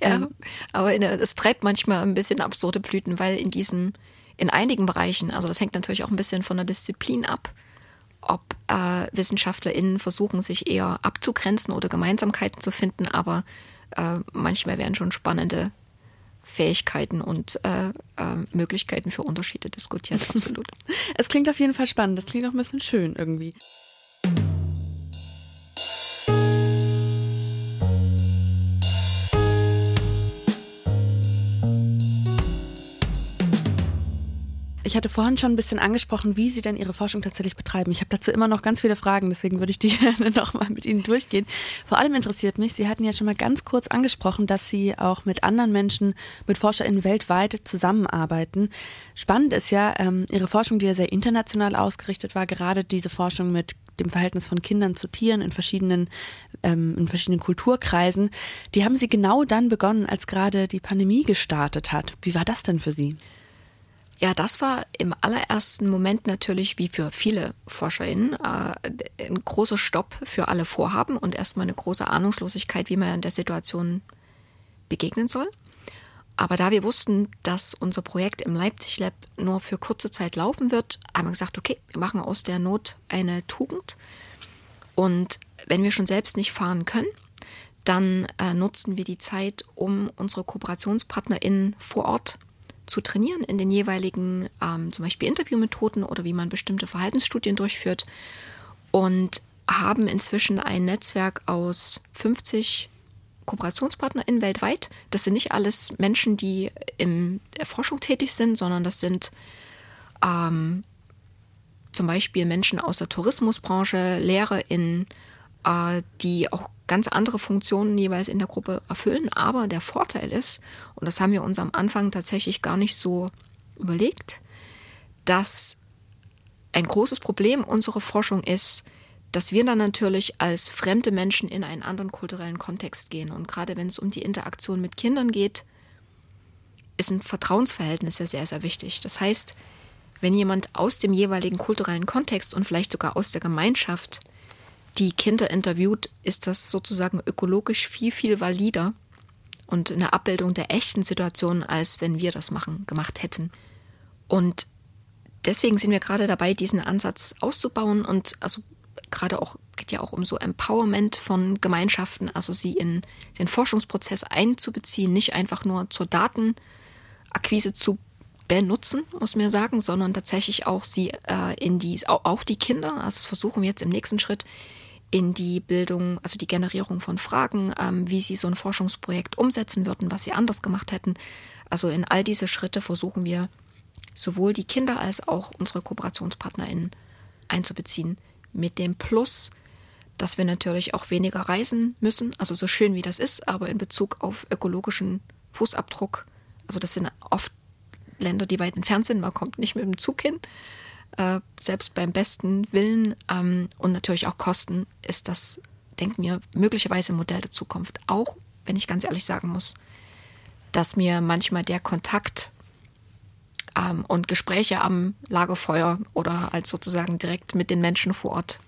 Ja, ähm, aber es treibt manchmal ein bisschen absurde Blüten, weil in diesen, in einigen Bereichen, also das hängt natürlich auch ein bisschen von der Disziplin ab, ob äh, WissenschaftlerInnen versuchen, sich eher abzugrenzen oder Gemeinsamkeiten zu finden, aber äh, manchmal werden schon spannende Fähigkeiten und äh, äh, Möglichkeiten für Unterschiede diskutiert, absolut. es klingt auf jeden Fall spannend, das klingt auch ein bisschen schön irgendwie. Ich hatte vorhin schon ein bisschen angesprochen, wie Sie denn Ihre Forschung tatsächlich betreiben. Ich habe dazu immer noch ganz viele Fragen, deswegen würde ich die gerne nochmal mit Ihnen durchgehen. Vor allem interessiert mich, Sie hatten ja schon mal ganz kurz angesprochen, dass Sie auch mit anderen Menschen, mit ForscherInnen weltweit zusammenarbeiten. Spannend ist ja, ähm, Ihre Forschung, die ja sehr international ausgerichtet war, gerade diese Forschung mit dem Verhältnis von Kindern zu Tieren in verschiedenen, ähm, in verschiedenen Kulturkreisen, die haben Sie genau dann begonnen, als gerade die Pandemie gestartet hat. Wie war das denn für Sie? Ja, das war im allerersten Moment natürlich, wie für viele ForscherInnen, äh, ein großer Stopp für alle Vorhaben und erstmal eine große Ahnungslosigkeit, wie man in der Situation begegnen soll. Aber da wir wussten, dass unser Projekt im Leipzig Lab nur für kurze Zeit laufen wird, haben wir gesagt, okay, wir machen aus der Not eine Tugend. Und wenn wir schon selbst nicht fahren können, dann äh, nutzen wir die Zeit, um unsere KooperationspartnerInnen vor Ort zu trainieren in den jeweiligen ähm, zum Beispiel Interviewmethoden oder wie man bestimmte Verhaltensstudien durchführt und haben inzwischen ein Netzwerk aus 50 KooperationspartnerInnen weltweit. Das sind nicht alles Menschen, die in der Forschung tätig sind, sondern das sind ähm, zum Beispiel Menschen aus der Tourismusbranche, LehrerInnen, äh, die auch ganz andere Funktionen jeweils in der Gruppe erfüllen. Aber der Vorteil ist, und das haben wir uns am Anfang tatsächlich gar nicht so überlegt, dass ein großes Problem unserer Forschung ist, dass wir dann natürlich als fremde Menschen in einen anderen kulturellen Kontext gehen. Und gerade wenn es um die Interaktion mit Kindern geht, ist ein Vertrauensverhältnis ja sehr, sehr wichtig. Das heißt, wenn jemand aus dem jeweiligen kulturellen Kontext und vielleicht sogar aus der Gemeinschaft die Kinder interviewt, ist das sozusagen ökologisch viel, viel valider, und eine Abbildung der echten Situation, als wenn wir das machen, gemacht hätten. Und deswegen sind wir gerade dabei, diesen Ansatz auszubauen und also gerade auch geht ja auch um so Empowerment von Gemeinschaften, also sie in den Forschungsprozess einzubeziehen, nicht einfach nur zur Datenakquise zu benutzen, muss man sagen, sondern tatsächlich auch sie äh, in die, auch die Kinder, also versuchen wir jetzt im nächsten Schritt, in die Bildung, also die Generierung von Fragen, ähm, wie sie so ein Forschungsprojekt umsetzen würden, was sie anders gemacht hätten. Also in all diese Schritte versuchen wir sowohl die Kinder als auch unsere KooperationspartnerInnen einzubeziehen. Mit dem Plus, dass wir natürlich auch weniger reisen müssen, also so schön wie das ist, aber in Bezug auf ökologischen Fußabdruck, also das sind oft Länder, die weit entfernt sind, man kommt nicht mit dem Zug hin, äh, selbst beim besten Willen ähm, und natürlich auch Kosten ist das, denken wir, möglicherweise ein Modell der Zukunft. Auch wenn ich ganz ehrlich sagen muss, dass mir manchmal der Kontakt ähm, und Gespräche am Lagerfeuer oder als sozusagen direkt mit den Menschen vor Ort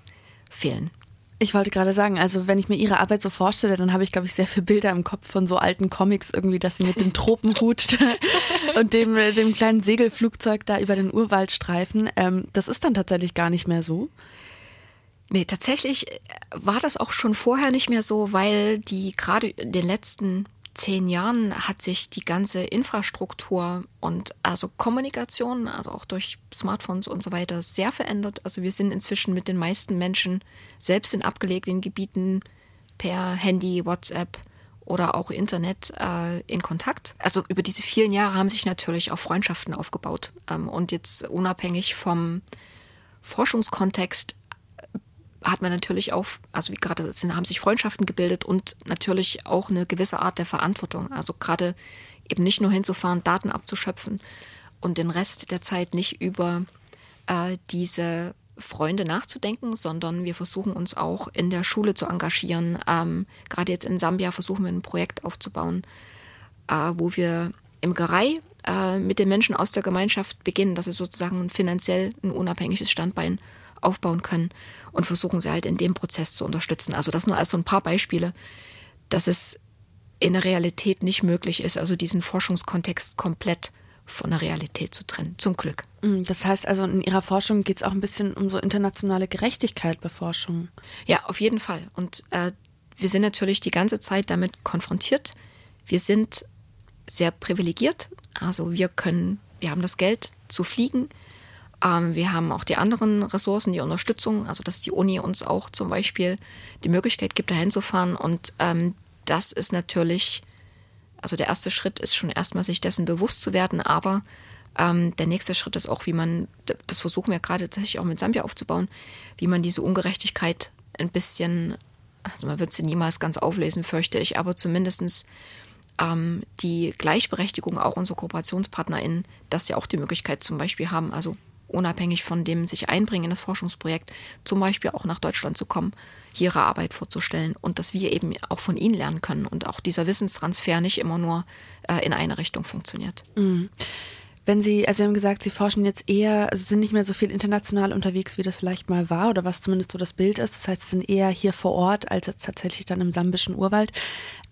fehlen. Ich wollte gerade sagen, also wenn ich mir ihre Arbeit so vorstelle, dann habe ich, glaube ich, sehr viele Bilder im Kopf von so alten Comics irgendwie, dass sie mit dem Tropenhut und dem, dem kleinen Segelflugzeug da über den Urwald streifen. Ähm, das ist dann tatsächlich gar nicht mehr so. Nee, tatsächlich war das auch schon vorher nicht mehr so, weil die gerade in den letzten zehn Jahren hat sich die ganze Infrastruktur und also Kommunikation, also auch durch Smartphones und so weiter, sehr verändert. Also wir sind inzwischen mit den meisten Menschen selbst in abgelegenen Gebieten per Handy, WhatsApp oder auch Internet äh, in Kontakt. Also über diese vielen Jahre haben sich natürlich auch Freundschaften aufgebaut. Ähm, und jetzt unabhängig vom Forschungskontext hat man natürlich auch, also wie gerade sind, haben sich Freundschaften gebildet und natürlich auch eine gewisse Art der Verantwortung. Also gerade eben nicht nur hinzufahren, Daten abzuschöpfen und den Rest der Zeit nicht über äh, diese Freunde nachzudenken, sondern wir versuchen uns auch in der Schule zu engagieren. Ähm, gerade jetzt in Sambia versuchen wir ein Projekt aufzubauen, äh, wo wir Imkerei äh, mit den Menschen aus der Gemeinschaft beginnen, dass sie sozusagen finanziell ein unabhängiges Standbein aufbauen können und versuchen sie halt in dem Prozess zu unterstützen. Also das nur als so ein paar Beispiele, dass es in der Realität nicht möglich ist, also diesen Forschungskontext komplett von der Realität zu trennen. Zum Glück. Mm, das heißt also, in Ihrer Forschung geht es auch ein bisschen um so internationale Gerechtigkeit bei Forschung. Ja, auf jeden Fall. Und äh, wir sind natürlich die ganze Zeit damit konfrontiert. Wir sind sehr privilegiert. Also wir können, wir haben das Geld zu fliegen. Ähm, wir haben auch die anderen Ressourcen, die Unterstützung, also dass die Uni uns auch zum Beispiel die Möglichkeit gibt, dahin zu fahren. Und ähm, das ist natürlich, also der erste Schritt ist schon erstmal, sich dessen bewusst zu werden, aber ähm, der nächste Schritt ist auch, wie man, das versuchen wir gerade tatsächlich auch mit Sambia aufzubauen, wie man diese Ungerechtigkeit ein bisschen, also man wird sie niemals ganz auflesen, fürchte ich, aber zumindestens ähm, die Gleichberechtigung auch unserer KooperationspartnerInnen, dass sie auch die Möglichkeit zum Beispiel haben, also unabhängig von dem sich einbringen in das Forschungsprojekt, zum Beispiel auch nach Deutschland zu kommen, hier ihre Arbeit vorzustellen und dass wir eben auch von ihnen lernen können und auch dieser Wissenstransfer nicht immer nur äh, in eine Richtung funktioniert. Mhm. Wenn Sie, also Sie haben gesagt, Sie forschen jetzt eher, also sind nicht mehr so viel international unterwegs, wie das vielleicht mal war oder was zumindest so das Bild ist. Das heißt, Sie sind eher hier vor Ort als jetzt tatsächlich dann im sambischen Urwald.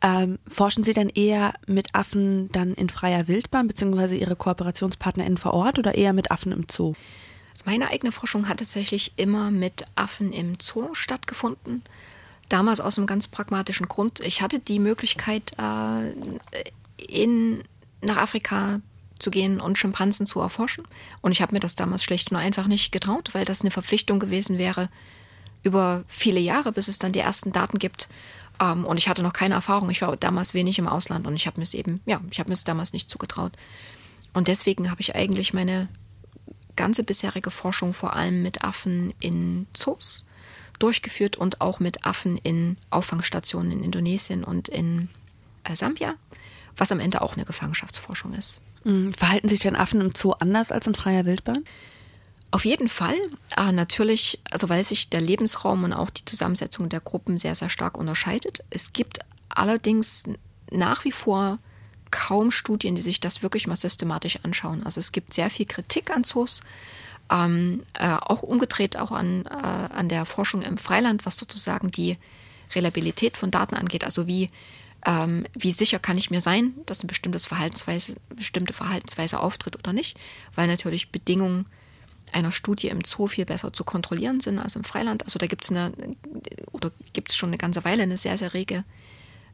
Ähm, forschen Sie dann eher mit Affen dann in freier Wildbahn, beziehungsweise Ihre KooperationspartnerInnen vor Ort oder eher mit Affen im Zoo? Also meine eigene Forschung hat tatsächlich immer mit Affen im Zoo stattgefunden. Damals aus einem ganz pragmatischen Grund. Ich hatte die Möglichkeit, äh, in, nach Afrika zu gehen und Schimpansen zu erforschen. Und ich habe mir das damals schlicht und einfach nicht getraut, weil das eine Verpflichtung gewesen wäre über viele Jahre, bis es dann die ersten Daten gibt. Ähm, und ich hatte noch keine Erfahrung. Ich war damals wenig im Ausland und ich habe mir es eben, ja, ich habe mir es damals nicht zugetraut. Und deswegen habe ich eigentlich meine ganze bisherige Forschung vor allem mit Affen in Zoos durchgeführt und auch mit Affen in Auffangstationen in Indonesien und in äh, Sambia, was am Ende auch eine Gefangenschaftsforschung ist. Mhm. Verhalten sich denn Affen im Zoo anders als in freier Wildbahn? Auf jeden Fall. Äh, natürlich, also weil sich der Lebensraum und auch die Zusammensetzung der Gruppen sehr, sehr stark unterscheidet. Es gibt allerdings nach wie vor kaum Studien, die sich das wirklich mal systematisch anschauen. Also es gibt sehr viel Kritik an Zoos, ähm, äh, auch umgedreht auch an, äh, an der Forschung im Freiland, was sozusagen die Reliabilität von Daten angeht. Also wie ähm, wie sicher kann ich mir sein, dass eine bestimmtes Verhaltensweise, bestimmte Verhaltensweise auftritt oder nicht, weil natürlich Bedingungen einer Studie im Zoo viel besser zu kontrollieren sind als im Freiland. Also da gibt es eine oder gibt es schon eine ganze Weile eine sehr, sehr rege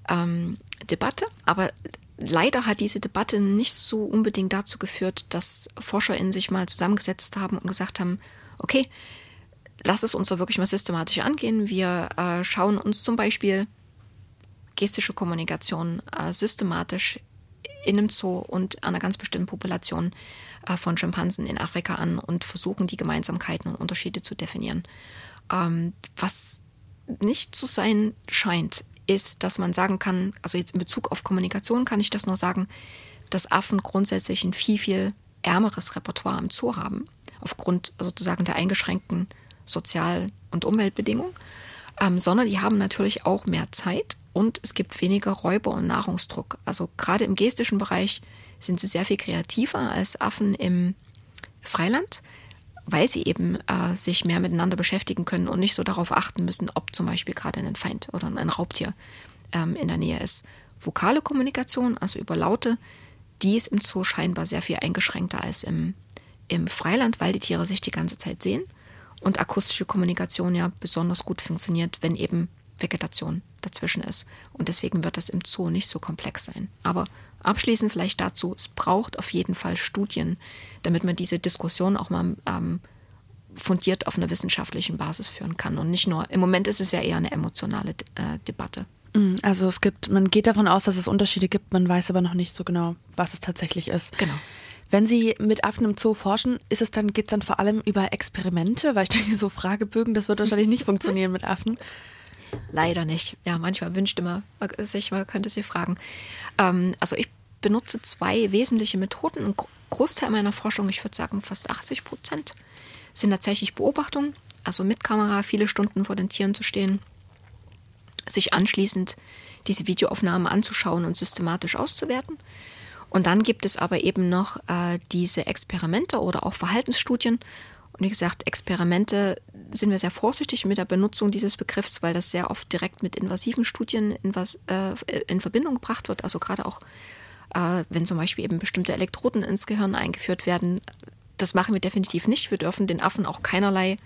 ähm, Debatte. Aber leider hat diese Debatte nicht so unbedingt dazu geführt, dass ForscherInnen sich mal zusammengesetzt haben und gesagt haben, okay, lass es uns doch wirklich mal systematisch angehen. Wir äh, schauen uns zum Beispiel gestische Kommunikation äh, systematisch in einem Zoo und einer ganz bestimmten Population äh, von Schimpansen in Afrika an und versuchen, die Gemeinsamkeiten und Unterschiede zu definieren. Ähm, was nicht zu sein scheint, ist, dass man sagen kann, also jetzt in Bezug auf Kommunikation kann ich das nur sagen, dass Affen grundsätzlich ein viel, viel ärmeres Repertoire im Zoo haben, aufgrund sozusagen der eingeschränkten Sozial- und Umweltbedingungen, ähm, sondern die haben natürlich auch mehr Zeit und es gibt weniger Räuber- und Nahrungsdruck. Also gerade im gestischen Bereich sind sie sehr viel kreativer als Affen im Freiland, weil sie eben äh, sich mehr miteinander beschäftigen können und nicht so darauf achten müssen, ob zum Beispiel gerade ein Feind oder ein Raubtier ähm, in der Nähe ist. Vokale Kommunikation, also über Laute, die ist im Zoo scheinbar sehr viel eingeschränkter als im, im Freiland, weil die Tiere sich die ganze Zeit sehen und akustische Kommunikation ja besonders gut funktioniert, wenn eben Vegetation dazwischen ist. Und deswegen wird das im Zoo nicht so komplex sein. Aber abschließend vielleicht dazu, es braucht auf jeden Fall Studien, damit man diese Diskussion auch mal ähm, fundiert auf einer wissenschaftlichen Basis führen kann. Und nicht nur, im Moment ist es ja eher eine emotionale äh, Debatte. Mm, also es gibt, man geht davon aus, dass es Unterschiede gibt, man weiß aber noch nicht so genau, was es tatsächlich ist. Genau. Wenn Sie mit Affen im Zoo forschen, ist es dann, geht es dann vor allem über Experimente? Weil ich denke, so Fragebögen, das wird wahrscheinlich nicht funktionieren mit Affen. Leider nicht. Ja, manchmal wünscht man sich, man könnte sie fragen. Ähm, also ich benutze zwei wesentliche Methoden. Ein Großteil meiner Forschung, ich würde sagen fast 80 Prozent, sind tatsächlich Beobachtungen. Also mit Kamera viele Stunden vor den Tieren zu stehen, sich anschließend diese Videoaufnahmen anzuschauen und systematisch auszuwerten. Und dann gibt es aber eben noch äh, diese Experimente oder auch Verhaltensstudien, wie gesagt, Experimente sind wir sehr vorsichtig mit der Benutzung dieses Begriffs, weil das sehr oft direkt mit invasiven Studien in, was, äh, in Verbindung gebracht wird. Also gerade auch, äh, wenn zum Beispiel eben bestimmte Elektroden ins Gehirn eingeführt werden. Das machen wir definitiv nicht. Wir dürfen den Affen auch keinerlei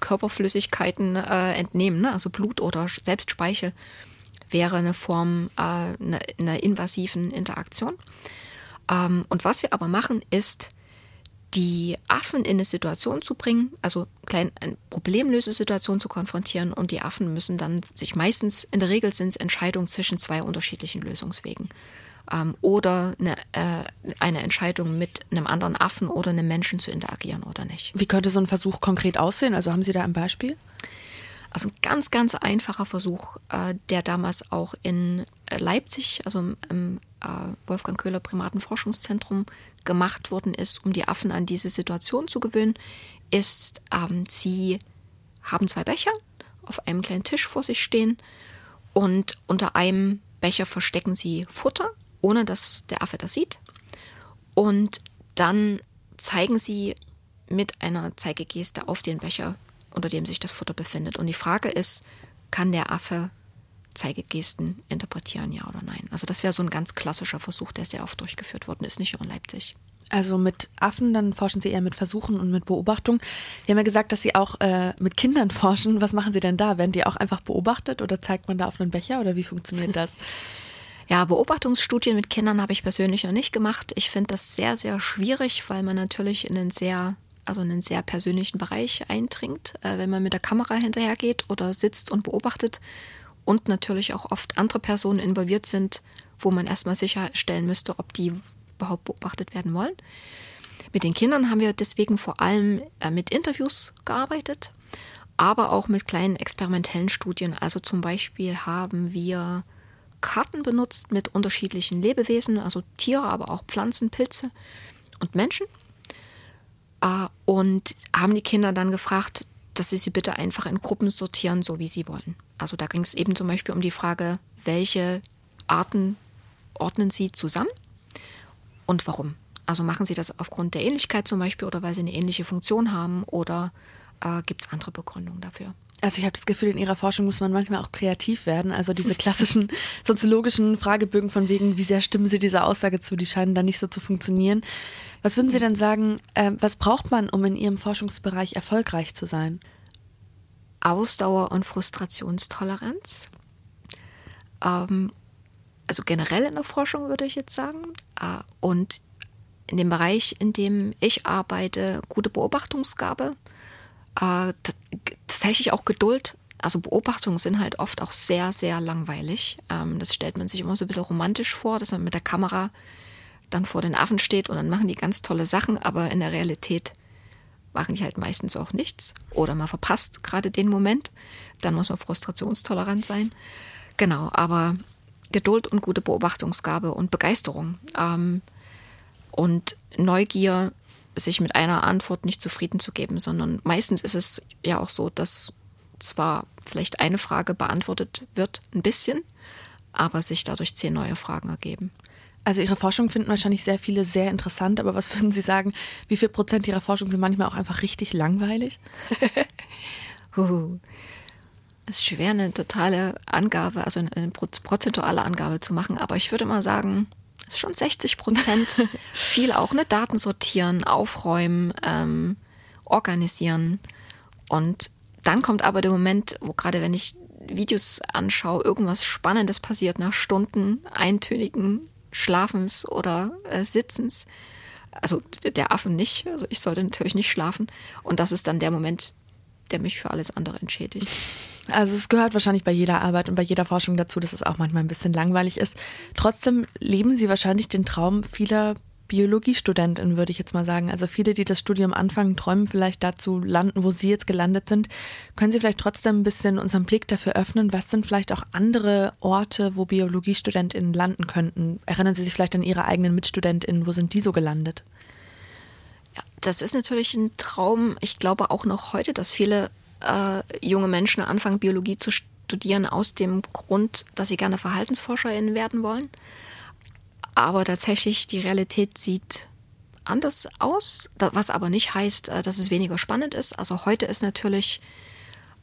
Körperflüssigkeiten äh, entnehmen, ne? also Blut oder Selbstspeichel wäre eine Form äh, einer eine invasiven Interaktion. Ähm, und was wir aber machen, ist, die Affen in eine Situation zu bringen, also klein, eine Problemlösesituation zu konfrontieren und die Affen müssen dann sich meistens, in der Regel sind es Entscheidungen zwischen zwei unterschiedlichen Lösungswegen ähm, oder eine, äh, eine Entscheidung mit einem anderen Affen oder einem Menschen zu interagieren oder nicht. Wie könnte so ein Versuch konkret aussehen? Also haben Sie da ein Beispiel? Also ein ganz, ganz einfacher Versuch, äh, der damals auch in äh, Leipzig, also im äh, Wolfgang Köhler Primatenforschungszentrum gemacht worden ist, um die Affen an diese Situation zu gewöhnen, ist, ähm, sie haben zwei Becher auf einem kleinen Tisch vor sich stehen und unter einem Becher verstecken sie Futter, ohne dass der Affe das sieht. Und dann zeigen sie mit einer Zeigegeste auf den Becher, unter dem sich das Futter befindet. Und die Frage ist, kann der Affe Zeigegesten interpretieren, ja oder nein? Also das wäre so ein ganz klassischer Versuch, der sehr oft durchgeführt worden ist, nicht nur in Leipzig. Also mit Affen, dann forschen Sie eher mit Versuchen und mit Beobachtung. Wir haben ja gesagt, dass Sie auch äh, mit Kindern forschen. Was machen Sie denn da? Werden die auch einfach beobachtet oder zeigt man da auf einen Becher oder wie funktioniert das? Ja, Beobachtungsstudien mit Kindern habe ich persönlich noch nicht gemacht. Ich finde das sehr, sehr schwierig, weil man natürlich in einen sehr also in einen sehr persönlichen Bereich eindringt, äh, wenn man mit der Kamera hinterhergeht oder sitzt und beobachtet und natürlich auch oft andere Personen involviert sind, wo man erstmal sicherstellen müsste, ob die überhaupt beobachtet werden wollen. Mit den Kindern haben wir deswegen vor allem äh, mit Interviews gearbeitet, aber auch mit kleinen experimentellen Studien. Also zum Beispiel haben wir Karten benutzt mit unterschiedlichen Lebewesen, also Tiere, aber auch Pflanzen, Pilze und Menschen. Äh, und haben die Kinder dann gefragt, dass sie sie bitte einfach in Gruppen sortieren, so wie sie wollen. Also da ging es eben zum Beispiel um die Frage, welche Arten ordnen sie zusammen und warum. Also machen sie das aufgrund der Ähnlichkeit zum Beispiel oder weil sie eine ähnliche Funktion haben oder äh, gibt es andere Begründungen dafür. Also ich habe das Gefühl, in Ihrer Forschung muss man manchmal auch kreativ werden. Also diese klassischen soziologischen Fragebögen von wegen, wie sehr stimmen Sie dieser Aussage zu, die scheinen da nicht so zu funktionieren. Was würden Sie denn sagen, äh, was braucht man, um in Ihrem Forschungsbereich erfolgreich zu sein? Ausdauer und Frustrationstoleranz. Ähm, also generell in der Forschung würde ich jetzt sagen. Äh, und in dem Bereich, in dem ich arbeite, gute Beobachtungsgabe äh, tatsächlich auch Geduld. Also Beobachtungen sind halt oft auch sehr, sehr langweilig. Ähm, das stellt man sich immer so ein bisschen romantisch vor, dass man mit der Kamera dann vor den Affen steht und dann machen die ganz tolle Sachen, aber in der Realität machen die halt meistens auch nichts. Oder man verpasst gerade den Moment. Dann muss man frustrationstolerant sein. Genau, aber Geduld und gute Beobachtungsgabe und Begeisterung. Ähm, und Neugier sich mit einer Antwort nicht zufrieden zu geben, sondern meistens ist es ja auch so, dass zwar vielleicht eine Frage beantwortet wird, ein bisschen, aber sich dadurch zehn neue Fragen ergeben. Also Ihre Forschung finden wahrscheinlich sehr viele sehr interessant, aber was würden Sie sagen, wie viel Prozent Ihrer Forschung sind manchmal auch einfach richtig langweilig? uh, es ist schwer, eine totale Angabe, also eine prozentuale Angabe zu machen, aber ich würde mal sagen, ist schon 60 Prozent. Viel auch, ne? Daten sortieren, aufräumen, ähm, organisieren. Und dann kommt aber der Moment, wo gerade wenn ich Videos anschaue, irgendwas Spannendes passiert nach Stunden eintönigen Schlafens oder äh, Sitzens. Also der Affen nicht, also ich sollte natürlich nicht schlafen. Und das ist dann der Moment, der mich für alles andere entschädigt. Also es gehört wahrscheinlich bei jeder Arbeit und bei jeder Forschung dazu, dass es auch manchmal ein bisschen langweilig ist. Trotzdem leben Sie wahrscheinlich den Traum vieler Biologiestudentinnen, würde ich jetzt mal sagen. Also viele, die das Studium anfangen, träumen vielleicht dazu landen, wo Sie jetzt gelandet sind. Können Sie vielleicht trotzdem ein bisschen unseren Blick dafür öffnen? Was sind vielleicht auch andere Orte, wo Biologiestudentinnen landen könnten? Erinnern Sie sich vielleicht an Ihre eigenen Mitstudentinnen? Wo sind die so gelandet? Ja, das ist natürlich ein Traum. Ich glaube auch noch heute, dass viele äh, junge Menschen anfangen, Biologie zu studieren aus dem Grund, dass sie gerne VerhaltensforscherInnen werden wollen. Aber tatsächlich, die Realität sieht anders aus, was aber nicht heißt, äh, dass es weniger spannend ist. Also heute ist natürlich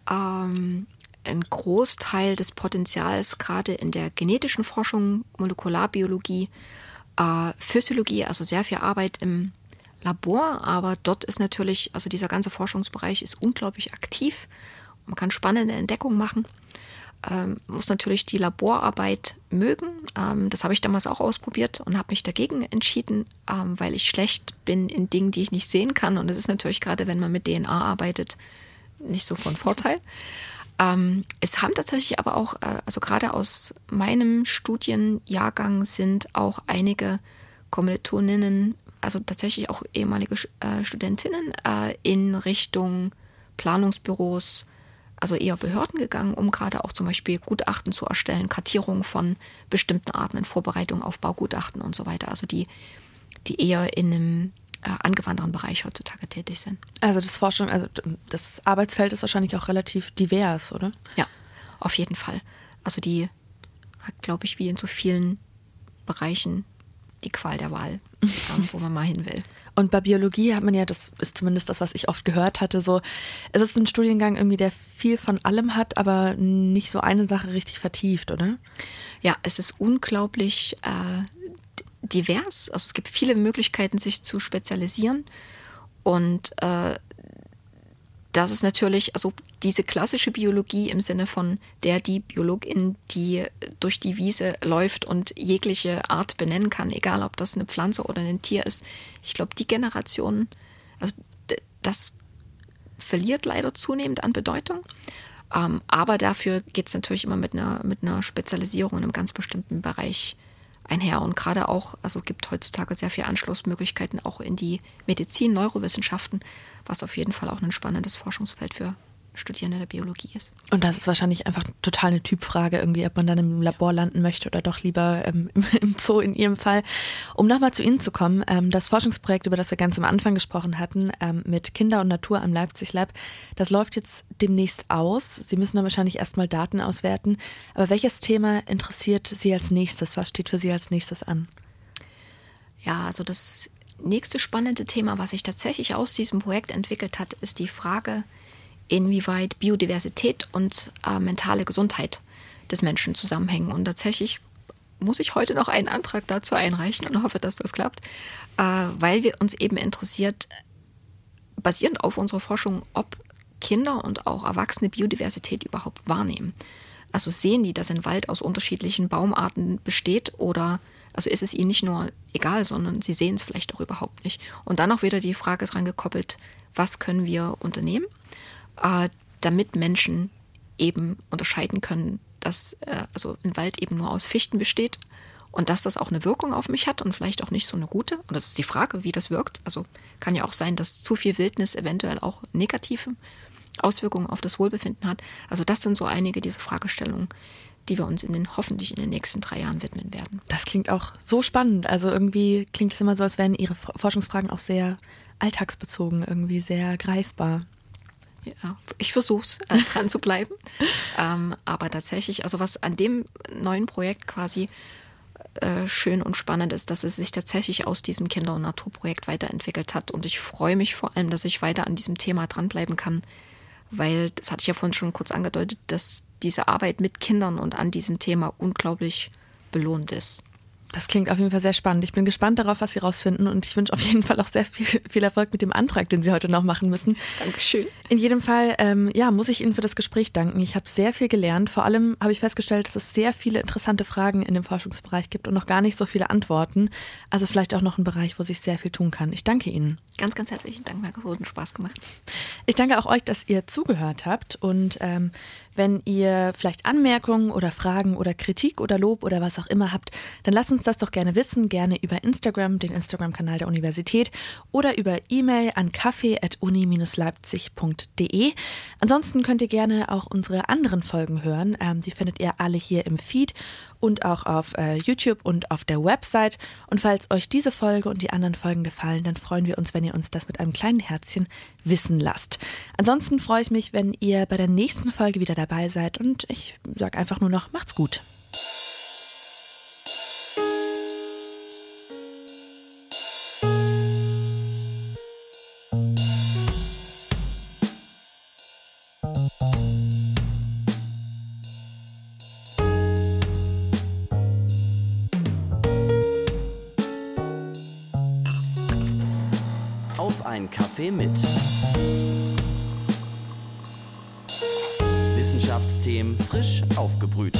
ähm, ein Großteil des Potenzials gerade in der genetischen Forschung, Molekularbiologie, äh, Physiologie, also sehr viel Arbeit im Labor, aber dort ist natürlich, also dieser ganze Forschungsbereich ist unglaublich aktiv. Man kann spannende Entdeckungen machen. Ähm, muss natürlich die Laborarbeit mögen. Ähm, das habe ich damals auch ausprobiert und habe mich dagegen entschieden, ähm, weil ich schlecht bin in Dingen, die ich nicht sehen kann. Und das ist natürlich gerade, wenn man mit DNA arbeitet, nicht so von Vorteil. Ähm, es haben tatsächlich aber auch, äh, also gerade aus meinem Studienjahrgang sind auch einige Kommilitoninnen also tatsächlich auch ehemalige äh, Studentinnen äh, in Richtung Planungsbüros, also eher Behörden gegangen, um gerade auch zum Beispiel Gutachten zu erstellen, Kartierungen von bestimmten Arten in Vorbereitung auf Baugutachten und so weiter. Also die, die eher in einem äh, angewandten Bereich heutzutage tätig sind. Also das Forschung, also das Arbeitsfeld ist wahrscheinlich auch relativ divers, oder? Ja, auf jeden Fall. Also die hat, glaube ich, wie in so vielen Bereichen die Qual der Wahl, ähm, wo man mal hin will. Und bei Biologie hat man ja, das ist zumindest das, was ich oft gehört hatte, so, es ist ein Studiengang irgendwie, der viel von allem hat, aber nicht so eine Sache richtig vertieft, oder? Ja, es ist unglaublich äh, divers. Also es gibt viele Möglichkeiten, sich zu spezialisieren. Und äh, das ist natürlich, also diese klassische Biologie im Sinne von der die Biologin, die durch die Wiese läuft und jegliche Art benennen kann, egal ob das eine Pflanze oder ein Tier ist. Ich glaube, die Generation, also das verliert leider zunehmend an Bedeutung. Ähm, aber dafür geht es natürlich immer mit einer, mit einer Spezialisierung in einem ganz bestimmten Bereich einher. Und gerade auch, also es gibt heutzutage sehr viele Anschlussmöglichkeiten auch in die Medizin, Neurowissenschaften was auf jeden Fall auch ein spannendes Forschungsfeld für Studierende der Biologie ist. Und das ist wahrscheinlich einfach total eine Typfrage, irgendwie, ob man dann im Labor landen möchte oder doch lieber ähm, im Zoo in Ihrem Fall. Um nochmal zu Ihnen zu kommen, ähm, das Forschungsprojekt, über das wir ganz am Anfang gesprochen hatten, ähm, mit Kinder und Natur am Leipzig Lab, das läuft jetzt demnächst aus. Sie müssen dann wahrscheinlich erstmal Daten auswerten. Aber welches Thema interessiert Sie als nächstes? Was steht für Sie als nächstes an? Ja, also das nächste spannende Thema, was sich tatsächlich aus diesem Projekt entwickelt hat, ist die Frage, inwieweit Biodiversität und äh, mentale Gesundheit des Menschen zusammenhängen. Und tatsächlich muss ich heute noch einen Antrag dazu einreichen und hoffe, dass das klappt, äh, weil wir uns eben interessiert, basierend auf unserer Forschung, ob Kinder und auch Erwachsene Biodiversität überhaupt wahrnehmen. Also sehen die, dass ein Wald aus unterschiedlichen Baumarten besteht oder also ist es ihnen nicht nur egal, sondern sie sehen es vielleicht auch überhaupt nicht. Und dann auch wieder die Frage dran gekoppelt, was können wir unternehmen, äh, damit Menschen eben unterscheiden können, dass äh, also ein Wald eben nur aus Fichten besteht und dass das auch eine Wirkung auf mich hat und vielleicht auch nicht so eine gute. Und das ist die Frage, wie das wirkt. Also kann ja auch sein, dass zu viel Wildnis eventuell auch negative Auswirkungen auf das Wohlbefinden hat. Also das sind so einige dieser Fragestellungen, die wir uns in den hoffentlich in den nächsten drei Jahren widmen werden. Das klingt auch so spannend. Also irgendwie klingt es immer so, als wären Ihre Forschungsfragen auch sehr alltagsbezogen, irgendwie sehr greifbar. Ja, ich versuche es, äh, dran zu bleiben. Ähm, aber tatsächlich, also was an dem neuen Projekt quasi äh, schön und spannend ist, dass es sich tatsächlich aus diesem Kinder- und Naturprojekt weiterentwickelt hat. Und ich freue mich vor allem, dass ich weiter an diesem Thema dranbleiben kann, weil, das hatte ich ja vorhin schon kurz angedeutet, dass diese Arbeit mit Kindern und an diesem Thema unglaublich belohnt ist. Das klingt auf jeden Fall sehr spannend. Ich bin gespannt darauf, was Sie rausfinden und ich wünsche auf jeden Fall auch sehr viel, viel Erfolg mit dem Antrag, den Sie heute noch machen müssen. Dankeschön. In jedem Fall, ähm, ja, muss ich Ihnen für das Gespräch danken. Ich habe sehr viel gelernt. Vor allem habe ich festgestellt, dass es sehr viele interessante Fragen in dem Forschungsbereich gibt und noch gar nicht so viele Antworten. Also vielleicht auch noch ein Bereich, wo sich sehr viel tun kann. Ich danke Ihnen. Ganz, ganz herzlichen Dank. Mir hat Spaß gemacht. Ich danke auch euch, dass ihr zugehört habt und ähm, wenn ihr vielleicht Anmerkungen oder Fragen oder Kritik oder Lob oder was auch immer habt, dann lasst uns das doch gerne wissen, gerne über Instagram, den Instagram-Kanal der Universität oder über E-Mail an kaffee.uni-leipzig.de. Ansonsten könnt ihr gerne auch unsere anderen Folgen hören. Ähm, die findet ihr alle hier im Feed und auch auf äh, YouTube und auf der Website. Und falls euch diese Folge und die anderen Folgen gefallen, dann freuen wir uns, wenn ihr uns das mit einem kleinen Herzchen wissen lasst. Ansonsten freue ich mich, wenn ihr bei der nächsten Folge wieder dabei seid und ich sage einfach nur noch, macht's gut. Kaffee mit. Wissenschaftsthemen frisch aufgebrüht.